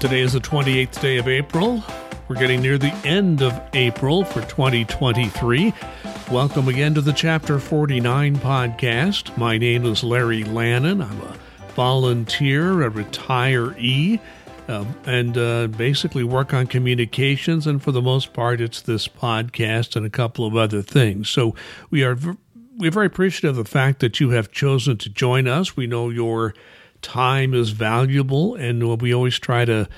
Today is the 28th day of April. We're getting near the end of April for 2023. Welcome again to the Chapter 49 podcast. My name is Larry Lannan. I'm a volunteer, a retiree, uh, and uh, basically work on communications. And for the most part, it's this podcast and a couple of other things. So we are we're very appreciative of the fact that you have chosen to join us. We know your time is valuable, and we always try to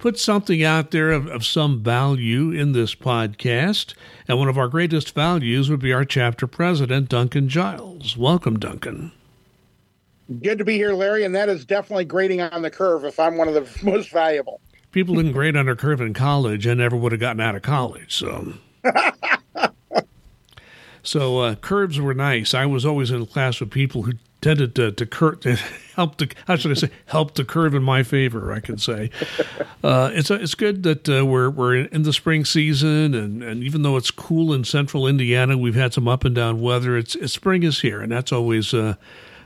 put something out there of, of some value in this podcast. And one of our greatest values would be our chapter president, Duncan Giles. Welcome, Duncan. Good to be here, Larry, and that is definitely grading on the curve if I'm one of the most valuable. People didn't grade on their curve in college and never would have gotten out of college, so. so uh, curves were nice. I was always in a class with people who tended to, to, cur- help to how should I say help the curve in my favor. I can say uh, it's it's good that uh, we're we're in the spring season, and, and even though it's cool in central Indiana, we've had some up and down weather. It's, it's spring is here, and that's always. Uh,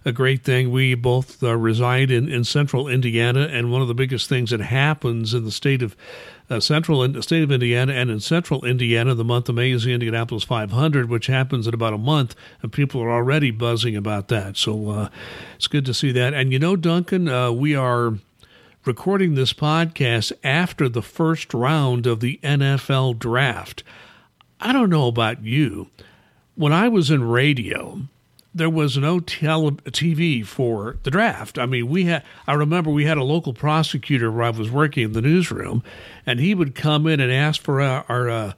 a great thing. We both uh, reside in, in central Indiana, and one of the biggest things that happens in the state of uh, central in the state of Indiana and in central Indiana, the month of May is the Indianapolis 500, which happens in about a month, and people are already buzzing about that. So uh, it's good to see that. And you know, Duncan, uh, we are recording this podcast after the first round of the NFL draft. I don't know about you. When I was in radio, there was no tele- TV for the draft. I mean, we had, I remember we had a local prosecutor where I was working in the newsroom, and he would come in and ask for our, our uh,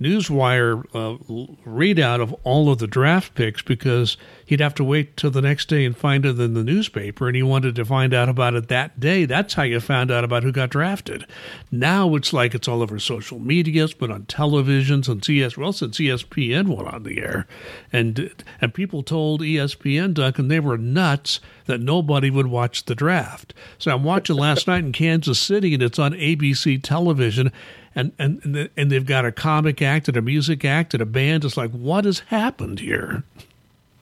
Newswire uh, readout of all of the draft picks because he'd have to wait till the next day and find it in the newspaper, and he wanted to find out about it that day. That's how you found out about who got drafted. Now it's like it's all over social media, it's been on televisions and CS. Well, since ESPN went on the air, and and people told ESPN Duck, and they were nuts that nobody would watch the draft. So I'm watching last night in Kansas City, and it's on ABC television and and and they've got a comic act and a music act and a band. It's like, what has happened here?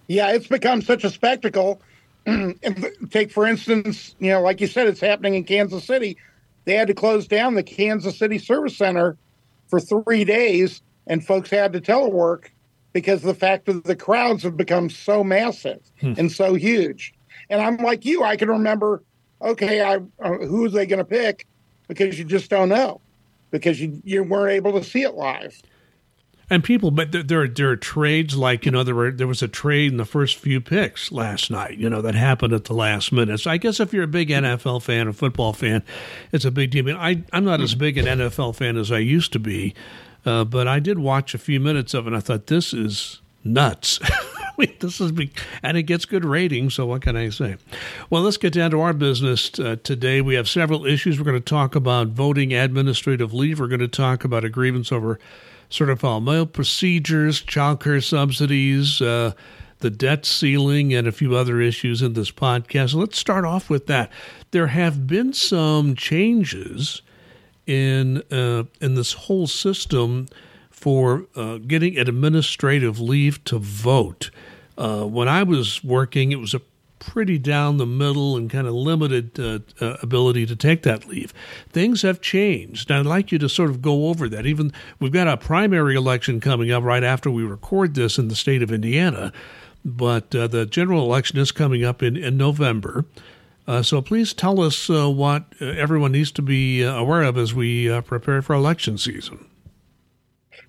Yeah, it's become such a spectacle. Take for instance, you know, like you said, it's happening in Kansas City. They had to close down the Kansas City Service Center for three days, and folks had to telework because the fact that the crowds have become so massive hmm. and so huge. And I'm like you, I can remember, okay, I uh, who are they going to pick because you just don't know because you, you weren't able to see it live. And people, but there, there, are, there are trades like you know there were there was a trade in the first few picks last night. You know that happened at the last minute. So I guess if you're a big NFL fan or football fan, it's a big deal. I I'm not as big an NFL fan as I used to be, uh, but I did watch a few minutes of it. and I thought this is nuts. mean, this is big, and it gets good ratings. So what can I say? Well, let's get down to our business uh, today. We have several issues. We're going to talk about voting administrative leave. We're going to talk about a grievance over certified mail procedures, child care subsidies. Uh, the debt ceiling and a few other issues in this podcast. Let's start off with that. There have been some changes in uh, in this whole system for uh, getting administrative leave to vote. Uh, when I was working, it was a pretty down the middle and kind of limited uh, uh, ability to take that leave. Things have changed. I'd like you to sort of go over that. Even we've got a primary election coming up right after we record this in the state of Indiana, but uh, the general election is coming up in, in November. Uh, so please tell us uh, what uh, everyone needs to be aware of as we prepare for election season.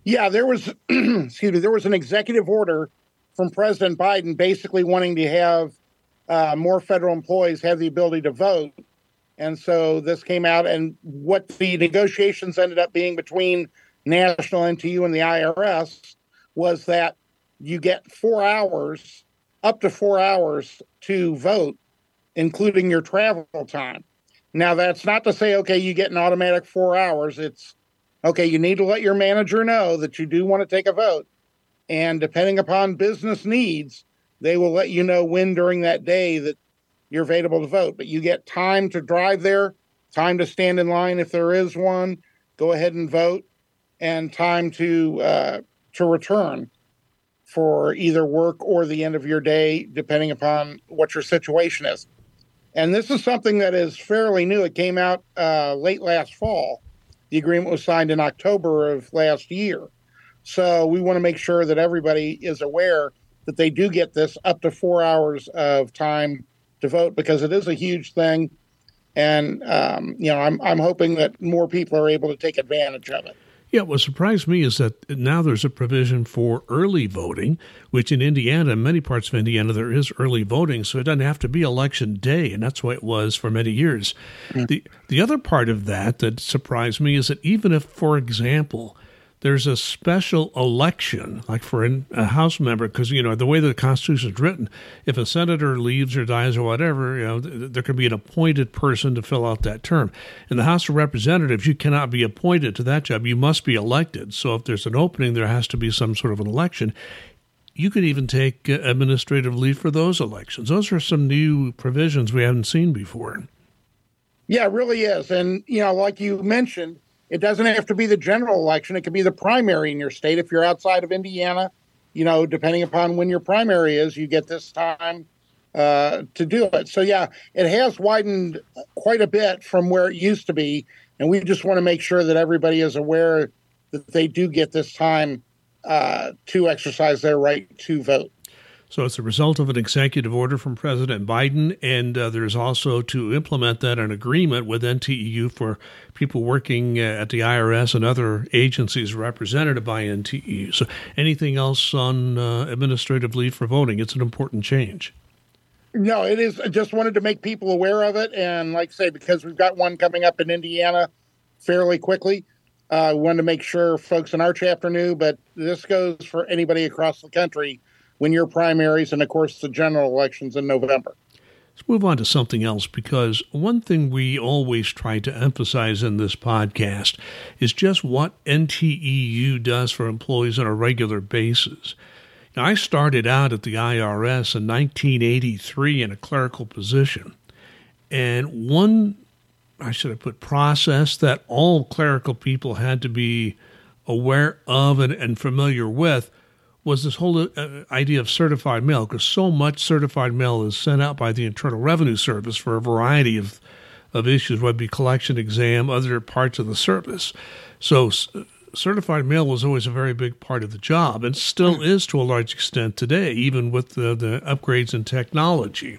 Yeah, there was excuse me, there was an executive order from President Biden basically wanting to have uh, more federal employees have the ability to vote. And so this came out, and what the negotiations ended up being between National NTEU and the IRS was that you get four hours, up to four hours to vote, including your travel time. Now, that's not to say, okay, you get an automatic four hours. It's okay, you need to let your manager know that you do want to take a vote. And depending upon business needs, they will let you know when during that day that you're available to vote. But you get time to drive there, time to stand in line if there is one, go ahead and vote, and time to uh, to return for either work or the end of your day, depending upon what your situation is. And this is something that is fairly new. It came out uh, late last fall. The agreement was signed in October of last year. So we want to make sure that everybody is aware that they do get this up to four hours of time to vote because it is a huge thing. And um, you know, I'm I'm hoping that more people are able to take advantage of it. Yeah, what surprised me is that now there's a provision for early voting, which in Indiana, many parts of Indiana, there is early voting, so it doesn't have to be election day, and that's why it was for many years. Mm-hmm. The the other part of that that surprised me is that even if, for example, there's a special election, like for a House member, because you know the way the Constitution is written, if a senator leaves or dies or whatever, you know there can be an appointed person to fill out that term. In the House of Representatives, you cannot be appointed to that job; you must be elected. So if there's an opening, there has to be some sort of an election. You could even take uh, administrative leave for those elections. Those are some new provisions we haven't seen before. Yeah, it really is, and you know, like you mentioned it doesn't have to be the general election. It could be the primary in your state. If you're outside of Indiana, you know, depending upon when your primary is, you get this time uh, to do it. So, yeah, it has widened quite a bit from where it used to be. And we just want to make sure that everybody is aware that they do get this time uh, to exercise their right to vote. So it's a result of an executive order from President Biden, and uh, there's also to implement that an agreement with NTEU for people working uh, at the IRS and other agencies represented by NTEU. So anything else on uh, administrative leave for voting? It's an important change. No, it is. I just wanted to make people aware of it, and like I say, because we've got one coming up in Indiana fairly quickly. Uh, we wanted to make sure folks in our chapter knew, but this goes for anybody across the country win your primaries, and of course, the general elections in November. Let's move on to something else because one thing we always try to emphasize in this podcast is just what NTEU does for employees on a regular basis. Now, I started out at the IRS in 1983 in a clerical position. And one, I should have put process that all clerical people had to be aware of and, and familiar with was this whole uh, idea of certified mail because so much certified mail is sent out by the Internal Revenue Service for a variety of of issues, whether it be collection, exam, other parts of the service. So certified mail was always a very big part of the job and still hmm. is to a large extent today, even with the, the upgrades in technology.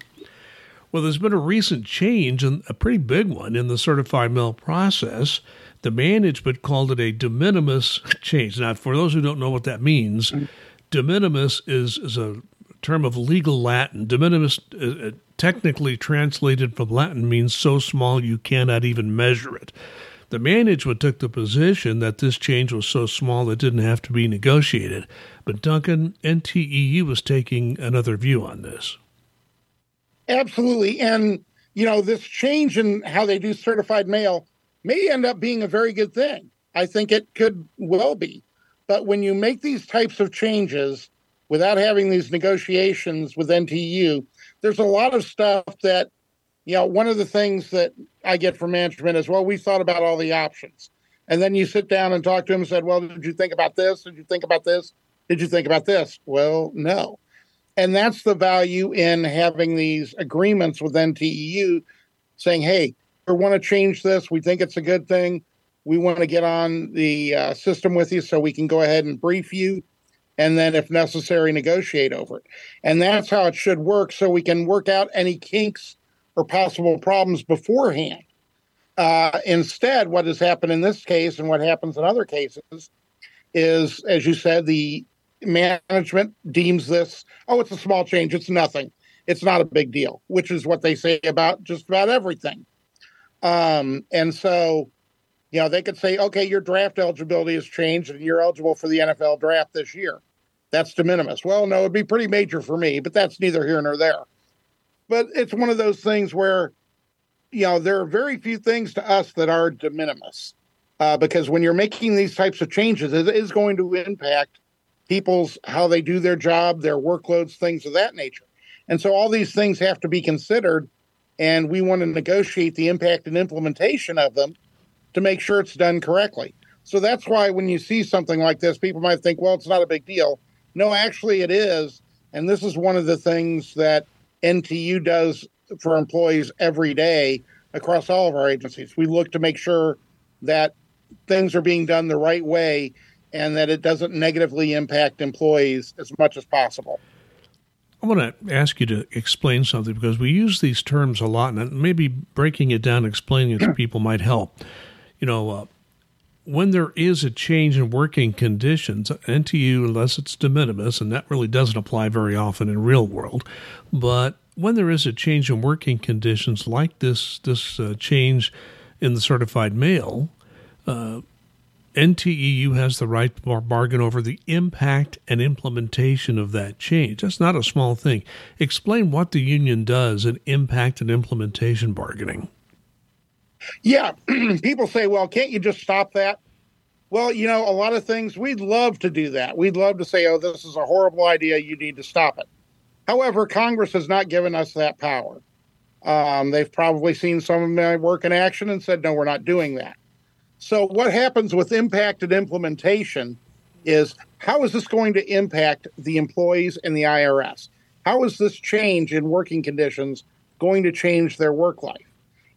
Well, there's been a recent change, and a pretty big one, in the certified mail process. The management called it a de minimis change. Now, for those who don't know what that means, mm-hmm de minimis is, is a term of legal Latin. De minimis, uh, uh, technically translated from Latin, means so small you cannot even measure it. The management took the position that this change was so small it didn't have to be negotiated. But Duncan, NTEU was taking another view on this. Absolutely. And, you know, this change in how they do certified mail may end up being a very good thing. I think it could well be. But when you make these types of changes without having these negotiations with NTEU, there's a lot of stuff that, you know, one of the things that I get from management is, well, we thought about all the options. And then you sit down and talk to them and said, well, did you think about this? Did you think about this? Did you think about this? Well, no. And that's the value in having these agreements with NTEU saying, hey, we want to change this. We think it's a good thing we want to get on the uh, system with you so we can go ahead and brief you and then if necessary negotiate over it. And that's how it should work so we can work out any kinks or possible problems beforehand. Uh, instead what has happened in this case and what happens in other cases is as you said the management deems this oh it's a small change it's nothing it's not a big deal which is what they say about just about everything. Um, and so you know, they could say, okay, your draft eligibility has changed and you're eligible for the NFL draft this year. That's de minimis. Well, no, it'd be pretty major for me, but that's neither here nor there. But it's one of those things where, you know, there are very few things to us that are de minimis uh, because when you're making these types of changes, it is going to impact people's how they do their job, their workloads, things of that nature. And so all these things have to be considered, and we want to negotiate the impact and implementation of them to make sure it's done correctly. So that's why when you see something like this, people might think, well, it's not a big deal. No, actually, it is. And this is one of the things that NTEU does for employees every day across all of our agencies. We look to make sure that things are being done the right way and that it doesn't negatively impact employees as much as possible. I want to ask you to explain something because we use these terms a lot, and maybe breaking it down, explaining it to people might help. You know, uh, when there is a change in working conditions, NTEU, unless it's de minimis, and that really doesn't apply very often in real world, but when there is a change in working conditions like this, this uh, change in the certified mail, uh, NTEU has the right to bargain over the impact and implementation of that change. That's not a small thing. Explain what the union does in impact and implementation bargaining. Yeah, people say, well, can't you just stop that? Well, you know, a lot of things we'd love to do that. We'd love to say, oh, this is a horrible idea. You need to stop it. However, Congress has not given us that power. Um, they've probably seen some of my work in action and said, no, we're not doing that. So, what happens with impacted implementation is how is this going to impact the employees and the IRS? How is this change in working conditions going to change their work life?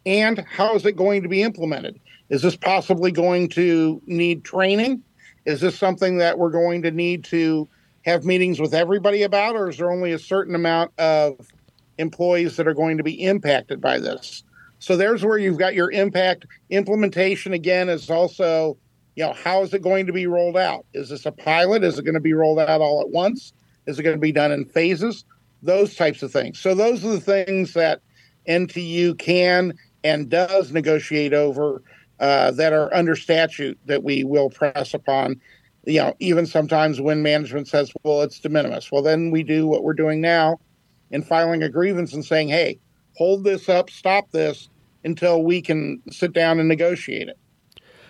And how is it going to be implemented? Is this possibly going to need training? Is this something that we're going to need to have meetings with everybody about, or is there only a certain amount of employees that are going to be impacted by this? So there's where you've got your impact. Implementation again is also, you know, how is it going to be rolled out? Is this a pilot? Is it going to be rolled out all at once? Is it going to be done in phases? Those types of things. So those are the things that NTEU can and does negotiate over uh, that are under statute that we will press upon. You know, even sometimes when management says, "Well, it's de minimis," well, then we do what we're doing now in filing a grievance and saying, "Hey, hold this up, stop this, until we can sit down and negotiate it.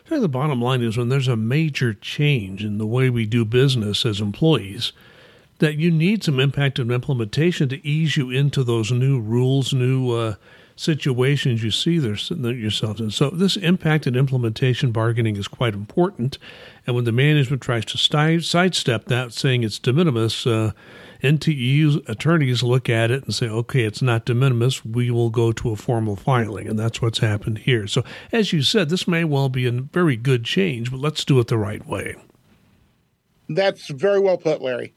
The bottom line is when there's a major change in the way we do business as employees, that you need some impact and implementation to ease you into those new rules, new uh, situations you see there yourself in. So this impact and implementation bargaining is quite important. And when the management tries to sidestep that, saying it's de minimis, uh, attorneys look at it and say, okay, it's not de minimis. We will go to a formal filing. And that's what's happened here. So, as you said, this may well be a very good change, but let's do it the right way. That's very well put, Larry.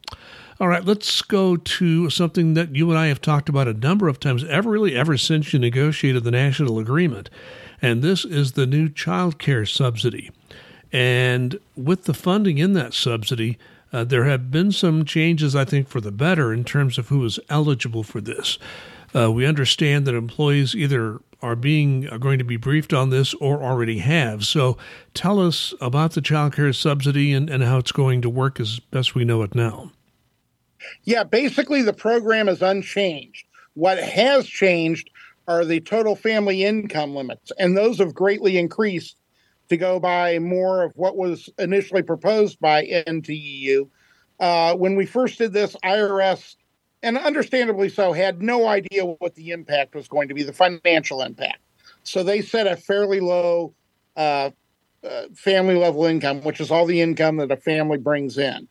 All right, let's go to something that you and I have talked about a number of times, ever really ever since you negotiated the national agreement. And this is the new child care subsidy. And with the funding in that subsidy, uh, there have been some changes, I think, for the better in terms of who is eligible for this. Uh, we understand that employees either are being are going to be briefed on this or already have. So tell us about the child care subsidy and, and how it's going to work as best we know it now. Yeah, basically the program is unchanged. What has changed are the total family income limits, and those have greatly increased to go by more of what was initially proposed by NTEU. Uh, when we first did this, IRS, and understandably so, had no idea what the impact was going to be, the financial impact. So they set a fairly low uh, uh, family level income, which is all the income that a family brings in.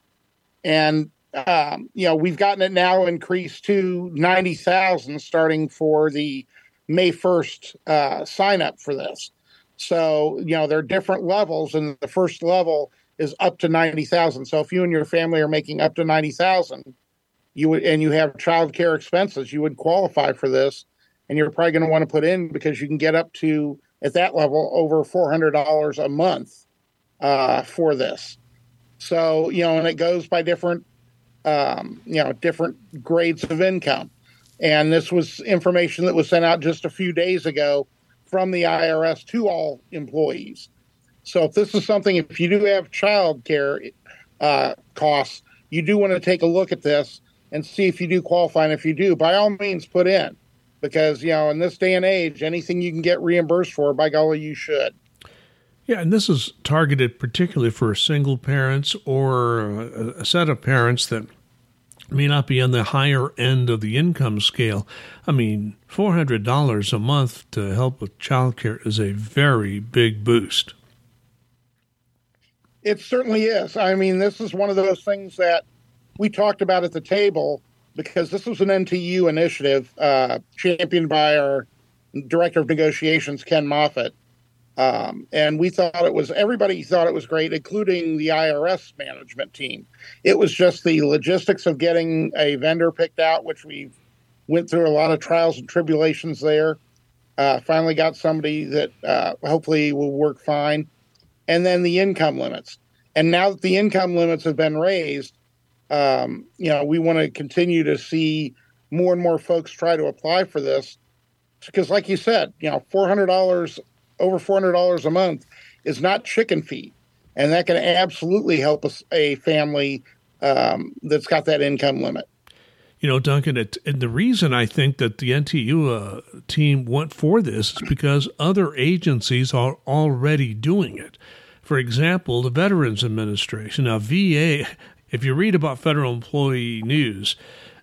And um, you know, we've gotten it now increased to ninety thousand, starting for the May first uh, sign up for this. So, you know, there are different levels, and the first level is up to 90,000. So if you and your family are making up to 90,000, you would and you have child care expenses, you would qualify for this and you're probably going to want to put in because you can get up to at that level over $400 a month uh, for this. So, you know, and it goes by different um, you know, different grades of income. And this was information that was sent out just a few days ago from the IRS to all employees. So if this is something, if you do have child care uh, costs, you do want to take a look at this and see if you do qualify. And if you do, by all means, put in because you know in this day and age, anything you can get reimbursed for, by golly, you should. Yeah, and this is targeted particularly for single parents or a set of parents that may not be on the higher end of the income scale. I mean, $400 a month to help with childcare is a very big boost. It certainly is. I mean, this is one of those things that we talked about at the table because this was an NTEU initiative uh, championed by our director of negotiations, Ken Moffat. Um, and we thought it was everybody thought it was great, including the IRS management team. It was just the logistics of getting a vendor picked out, which we went through a lot of trials and tribulations there. Uh, finally, got somebody that uh, hopefully will work fine, and then the income limits. And now that the income limits have been raised, um, you know, we want to continue to see more and more folks try to apply for this because, like you said, you know, four hundred dollars over four hundred dollars a month is not chicken feed, and that can absolutely help us a family um, that's got that income limit. You know, Duncan, it, and the reason I think that the NTEU uh, team went for this is because other agencies are already doing it. For example, the Veterans Administration. Now, VA, if you read about federal employee news,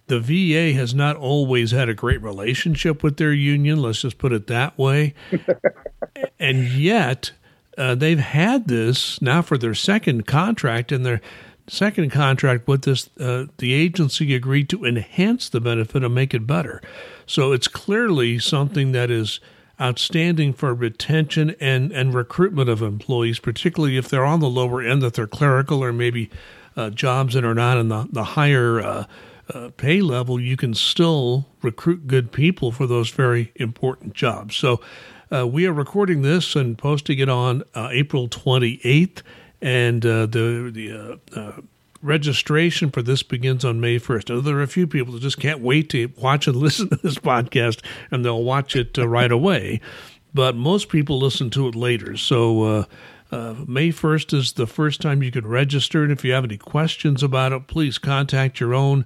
the VA has not always had a great relationship with their union. Let's just put it that way. and yet, uh, they've had this now for their second contract, and their second contract with this, uh, the agency agreed to enhance the benefit and make it better. So it's clearly something that is outstanding for retention and, and recruitment of employees, particularly if they're on the lower end, that they're clerical or maybe uh, jobs that are not in the, the higher uh, uh, pay level, you can still recruit good people for those very important jobs. So uh, we are recording this and posting it on uh, April 28th, and uh, the the uh, registration for this begins on May 1st. Now, there are a few people that just can't wait to watch and listen to this podcast, and they'll watch it right away. But most people listen to it later. So uh, May 1st is the first time you can register. And if you have any questions about it, please contact your own.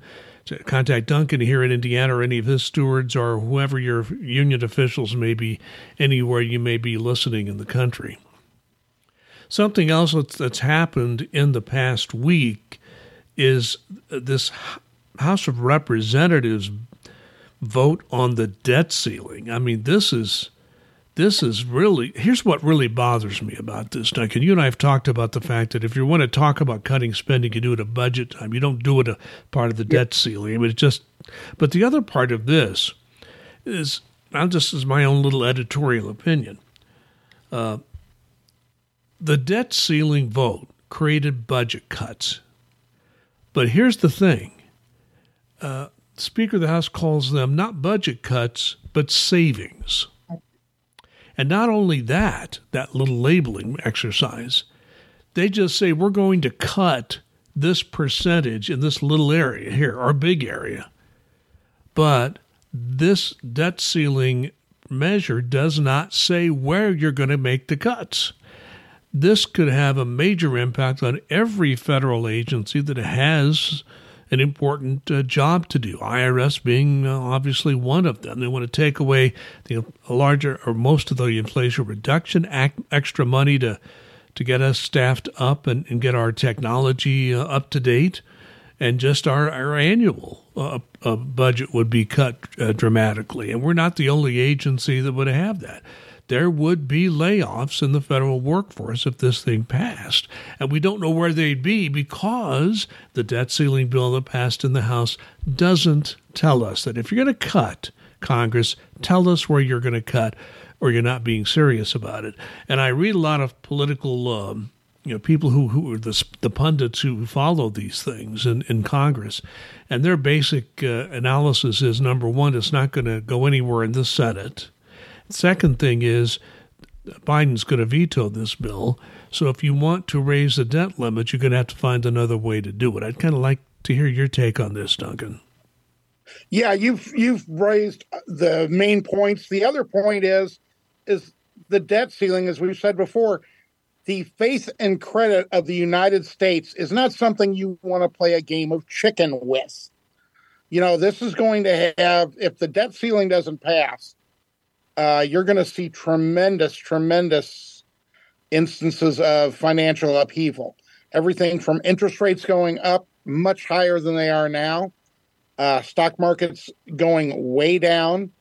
Contact Duncan here in Indiana or any of his stewards or whoever your union officials may be, anywhere you may be listening in the country. Something else that's happened in the past week is this House of Representatives vote on the debt ceiling. I mean, this is this is really here's what really bothers me about this, Duncan. You and I have talked about the fact that if you want to talk about cutting spending, you do it at budget time. You don't do it a part of the debt ceiling. I mean, it just. But the other part of this is, now this is my own little editorial opinion. Uh, the debt ceiling vote created budget cuts. But here's the thing. Uh, Speaker of the House calls them not budget cuts, but savings. And not only that, that little labeling exercise, they just say, we're going to cut this percentage in this little area here, our big area. But this debt ceiling measure does not say where you're going to make the cuts. This could have a major impact on every federal agency that has an important uh, job to do. IRS being uh, obviously one of them. They want to take away the larger or most of the Inflation Reduction Act, extra money to to get us staffed up and, and get our technology uh, up to date, and just our our annual uh, uh, budget would be cut uh, dramatically. And we're not the only agency that would have that there would be layoffs in the federal workforce if this thing passed. And we don't know where they'd be because the debt ceiling bill that passed in the House doesn't tell us that if you're going to cut, Congress, tell us where you're going to cut or you're not being serious about it. And I read a lot of political. Um, you know, people who, who are the, the pundits who follow these things in, in Congress, and their basic uh, analysis is number one, it's not going to go anywhere in the Senate. Second thing is Biden's going to veto this bill. So if you want to raise the debt limit, you're going to have to find another way to do it. I'd kind of like to hear your take on this, Duncan. Yeah, you've you've raised the main points. The other point is is the debt ceiling, as we've said before. The faith and credit of the United States is not something you want to play a game of chicken with. You know, this is going to have if the debt ceiling doesn't pass, uh, you're going to see tremendous, tremendous instances of financial upheaval. Everything from interest rates going up much higher than they are now, uh, stock markets going way down,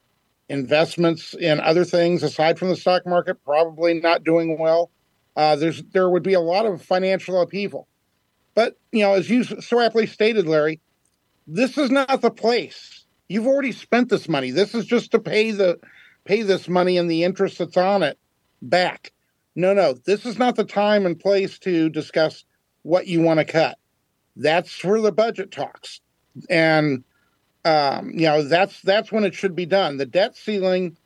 investments in other things aside from the stock market probably not doing well. Uh, there's there would be a lot of financial upheaval. But you know, as you so aptly stated, Larry, this is not the place. You've already spent this money. This is just to pay the pay this money and the interest that's on it back. No, no, this is not the time and place to discuss what you want to cut. That's for the budget talks, and um, you know that's that's when it should be done. The debt ceiling,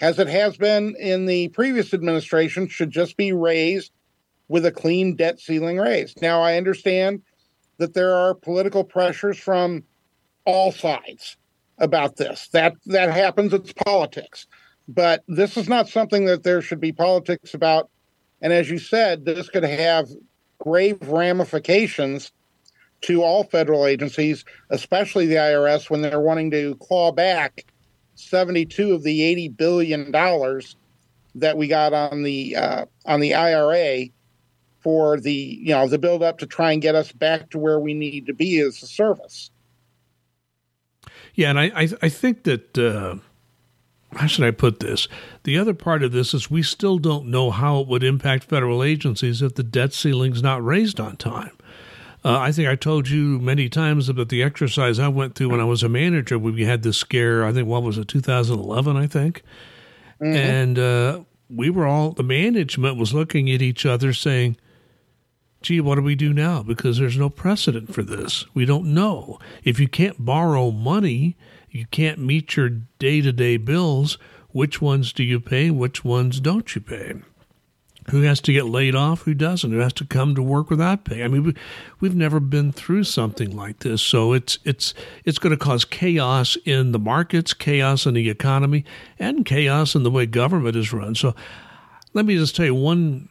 as it has been in the previous administration, should just be raised with a clean debt ceiling raised. Now I understand that there are political pressures from all sides about this. That that happens. It's politics, but this is not something that there should be politics about. And as you said, this could have grave ramifications to all federal agencies, especially the IRS, when they're wanting to claw back 72 of the 80 billion dollars that we got on the uh, on the IRA for the you know the build up to try and get us back to where we need to be as a service. Yeah, and I I, I think that uh, how should I put this? The other part of this is we still don't know how it would impact federal agencies if the debt ceiling's not raised on time. Uh, I think I told you many times about the exercise I went through when I was a manager. We had this scare. I think what was it, 2011? I think, mm-hmm. and uh, we were all the management was looking at each other saying, gee, what do we do now? Because there's no precedent for this. We don't know. If you can't borrow money, you can't meet your day to day bills. Which ones do you pay? Which ones don't you pay? Who has to get laid off? Who doesn't? Who has to come to work without pay? I mean, we, we've never been through something like this, so it's it's it's going to cause chaos in the markets, chaos in the economy, and chaos in the way government is run. So, let me just tell you one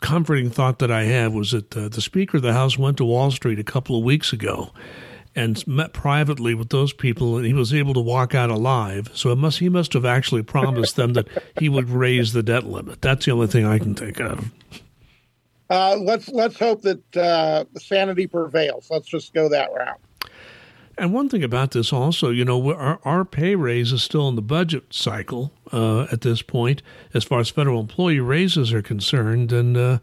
comforting thought that I have was that uh, the Speaker of the House went to Wall Street a couple of weeks ago and met privately with those people, and he was able to walk out alive. So it must he must have actually promised them that he would raise the debt limit. That's the only thing I can think of. Uh, let's let's hope that uh, sanity prevails. Let's just go that route. And one thing about this also, you know, our, our pay raise is still in the budget cycle uh, at this point, as far as federal employee raises are concerned. And uh,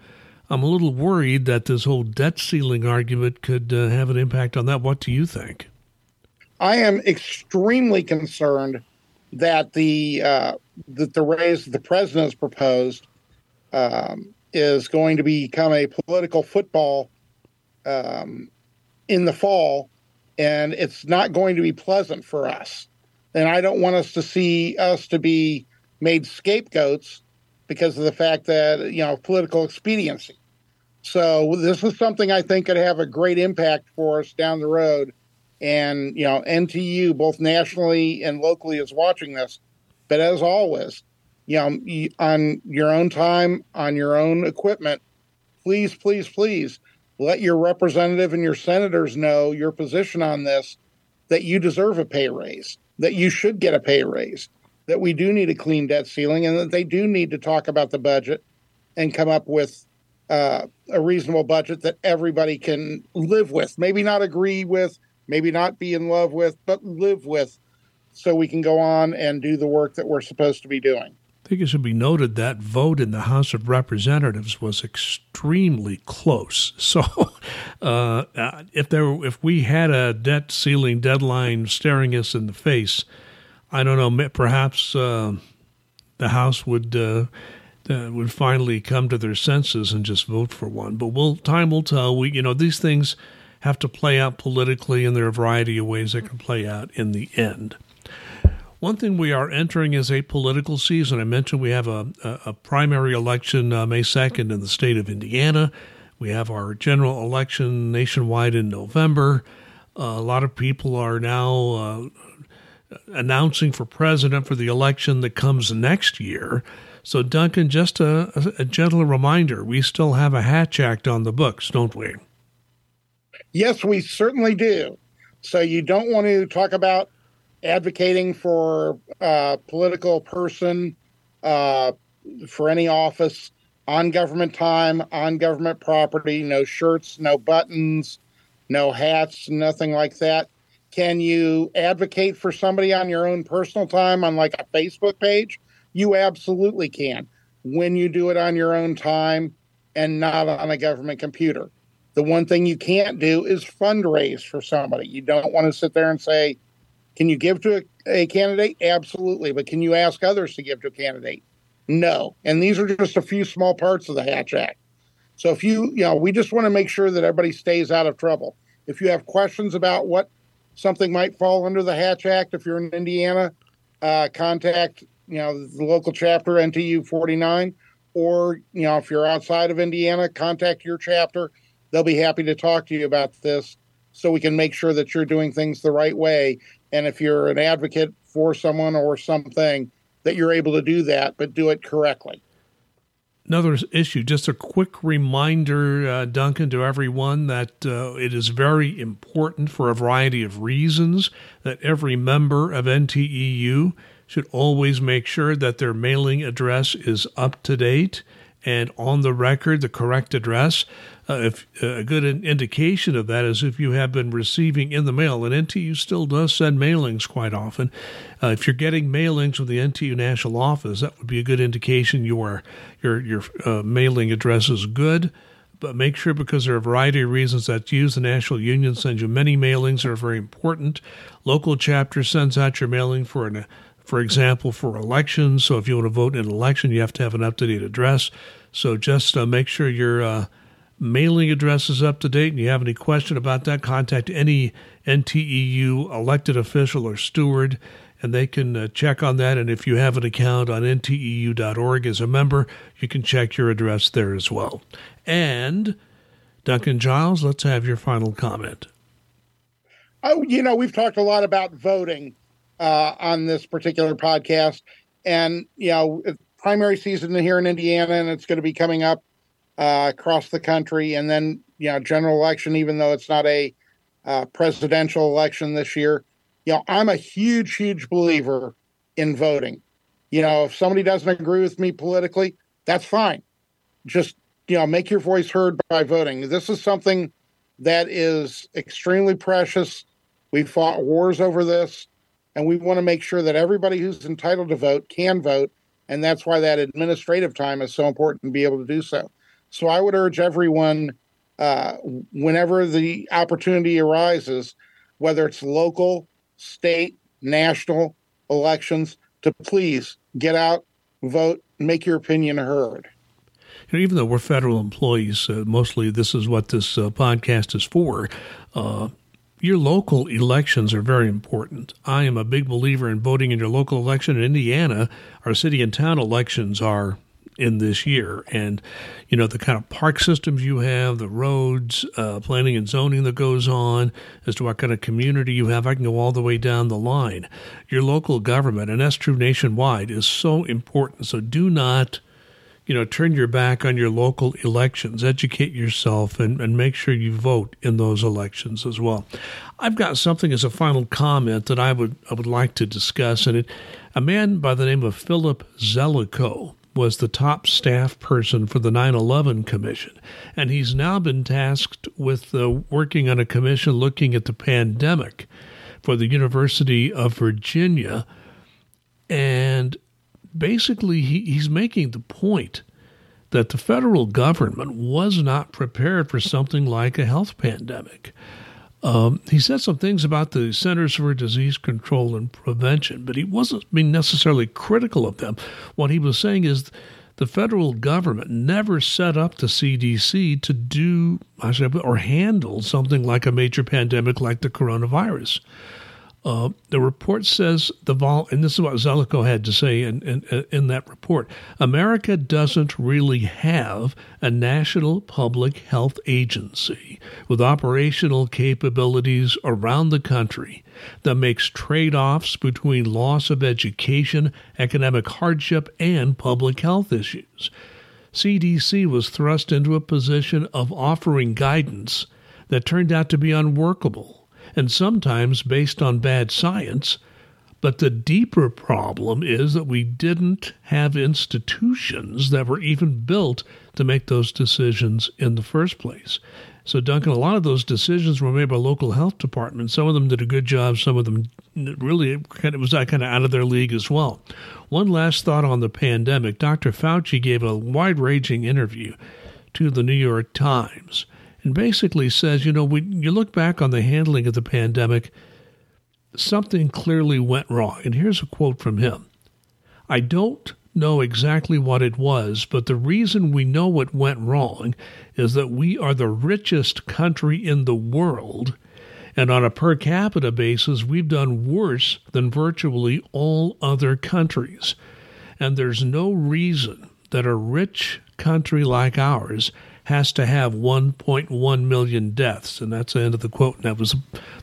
I'm a little worried that this whole debt ceiling argument could uh, have an impact on that. What do you think? I am extremely concerned that the uh, that the raise the president has proposed um, is going to become a political football um, in the fall and it's not going to be pleasant for us. And I don't want us to see us to be made scapegoats because of the fact that you know political expediency. So this is something I think could have a great impact for us down the road. And you know, NTEU both nationally and locally is watching this. But as always, you know, on your own time, on your own equipment, please, please, please let your representative and your senators know your position on this that you deserve a pay raise, that you should get a pay raise, that we do need a clean debt ceiling, and that they do need to talk about the budget and come up with uh, a reasonable budget that everybody can live with. Maybe not agree with, maybe not be in love with, but live with so we can go on and do the work that we're supposed to be doing. I think it should be noted that vote in the House of Representatives was extremely close. So, uh, if there, if we had a debt ceiling deadline staring us in the face, I don't know. Perhaps uh, the House would uh, would finally come to their senses and just vote for one. But we'll time will tell. We, you know, these things have to play out politically, and there are a variety of ways they can play out in the end. One thing we are entering is a political season. I mentioned we have a, a, a primary election uh, May 2nd in the state of Indiana. We have our general election nationwide in November. Uh, a lot of people are now uh, announcing for president for the election that comes next year. So, Duncan, just a, a gentle reminder we still have a Hatch Act on the books, don't we? Yes, we certainly do. So, you don't want to talk about advocating for a political person uh, for any office on government time, on government property, no shirts, no buttons, no hats, nothing like that. Can you advocate for somebody on your own personal time on like a Facebook page? You absolutely can when you do it on your own time and not on a government computer. The one thing you can't do is fundraise for somebody. You don't want to sit there and say, can you give to a, a candidate? Absolutely. But can you ask others to give to a candidate? No. And these are just a few small parts of the Hatch Act. So if you, you know, we just want to make sure that everybody stays out of trouble. If you have questions about what something might fall under the Hatch Act, if you're in Indiana, uh, contact, you know, the local chapter NTEU 49, or, you know, if you're outside of Indiana, contact your chapter they'll be happy to talk to you about this so we can make sure that you're doing things the right way. And if you're an advocate for someone or something, that you're able to do that, but do it correctly. Another issue, just a quick reminder, uh, Duncan, to everyone that uh, it is very important for a variety of reasons that every member of NTEU should always make sure that their mailing address is up to date and on the record, the correct address. Uh, if uh, a good indication of that is if you have been receiving in the mail, and NTEU still does send mailings quite often. Uh, if you're getting mailings from the NTEU national office, that would be a good indication your your your uh, mailing address is good. But make sure because there are a variety of reasons that use the national union sends you many mailings that are very important. Local chapter sends out your mailing for an for example, for elections. So if you want to vote in an election, you have to have an up to date address. So just uh, make sure your uh, mailing address is up to date. And you have any question about that, contact any NTEU elected official or steward, and they can uh, check on that. And if you have an account on nteu.org as a member, you can check your address there as well. And Duncan Giles, let's have your final comment. Oh, you know, we've talked a lot about voting uh, on this particular podcast. And, you know, primary season here in Indiana, and it's going to be coming up uh, across the country. And then, you know, general election, even though it's not a uh, presidential election this year. You know, I'm a huge, huge believer in voting. You know, if somebody doesn't agree with me politically, that's fine. Just, you know, make your voice heard by voting. This is something that is extremely precious. We fought wars over this and we want to make sure that everybody who's entitled to vote can vote and that's why that administrative time is so important to be able to do so so i would urge everyone uh, whenever the opportunity arises whether it's local state national elections to please get out vote make your opinion heard you know, even though we're federal employees, uh, mostly this is what this uh, podcast is for. Uh, your local elections are very important. I am a big believer in voting in your local election. In Indiana, our city and town elections are in this year. And, you know, the kind of park systems you have, the roads, uh, planning and zoning that goes on, as to what kind of community you have, I can go all the way down the line. Your local government, and that's true nationwide, is so important. So do not you know, turn your back on your local elections, educate yourself, and, and make sure you vote in those elections as well. I've got something as a final comment that I would I would like to discuss, and it, a man by the name of Philip Zelikow was the top staff person for the 9/11 Commission, and he's now been tasked with uh, working on a commission looking at the pandemic for the University of Virginia, and basically he, he's making the point that the federal government was not prepared for something like a health pandemic. Um, he said some things about the Centers for Disease Control and Prevention, but he wasn't being necessarily critical of them. What he was saying is the federal government never set up the CDC to do or handle something like a major pandemic like the coronavirus. Uh, the report says the vol, and this is what Zelikow had to say in, in, in that report. America doesn't really have a national public health agency with operational capabilities around the country that makes trade offs between loss of education, economic hardship, and public health issues. CDC was thrust into a position of offering guidance that turned out to be unworkable and sometimes based on bad science. But the deeper problem is that we didn't have institutions that were even built to make those decisions in the first place. So, Duncan, a lot of those decisions were made by local health departments. Some of them did a good job. Some of them really kind of was kind of out of their league as well. One last thought on the pandemic. Dr. Fauci gave a wide-ranging interview to the New York Times and basically says, you know, when you look back on the handling of the pandemic, something clearly went wrong. And here's a quote from him I don't know exactly what it was, but the reason we know what went wrong is that we are the richest country in the world. And on a per capita basis, we've done worse than virtually all other countries. And there's no reason that a rich country like ours has to have 1.1 million deaths. And that's the end of the quote. And that was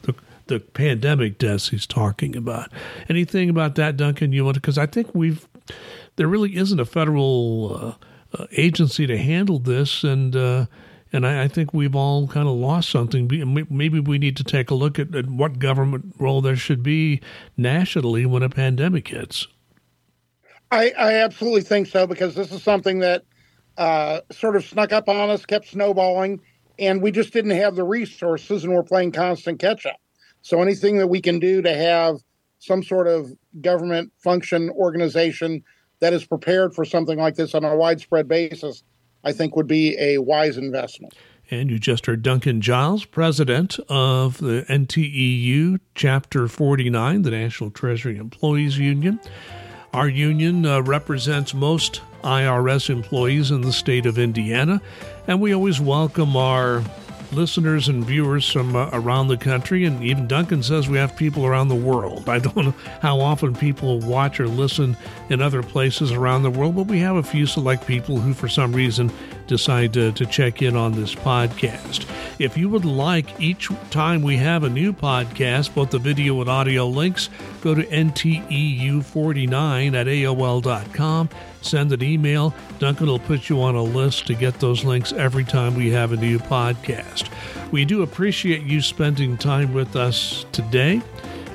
the, the pandemic deaths he's talking about. Anything about that, Duncan, you want to? Because I think we've there really isn't a federal uh, uh, agency to handle this, and uh, and I, I, think we've all kind of lost something. Maybe we need to take a look at, at what government role there should be nationally when a pandemic hits. I, I absolutely think so because this is something that uh, sort of snuck up on us, kept snowballing, and we just didn't have the resources, and we're playing constant catch up. So anything that we can do to have some sort of government function organization that is prepared for something like this on a widespread basis, I think would be a wise investment. And you just heard Duncan Giles, president of the NTEU Chapter 49, the National Treasury Employees Union. Our union uh, represents most IRS employees in the state of Indiana, and we always welcome our listeners and viewers from uh, around the country, and even Duncan says we have people around the world. I don't know how often people watch or listen in other places around the world, but we have a few select people who, for some reason, decide to, to check in on this podcast. If you would like each time we have a new podcast, both the video and audio links, go to nteu49 at aol.com send an email. Duncan will put you on a list to get those links every time we have a new podcast. We do appreciate you spending time with us today,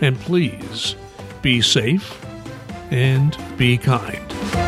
and please be safe and be kind.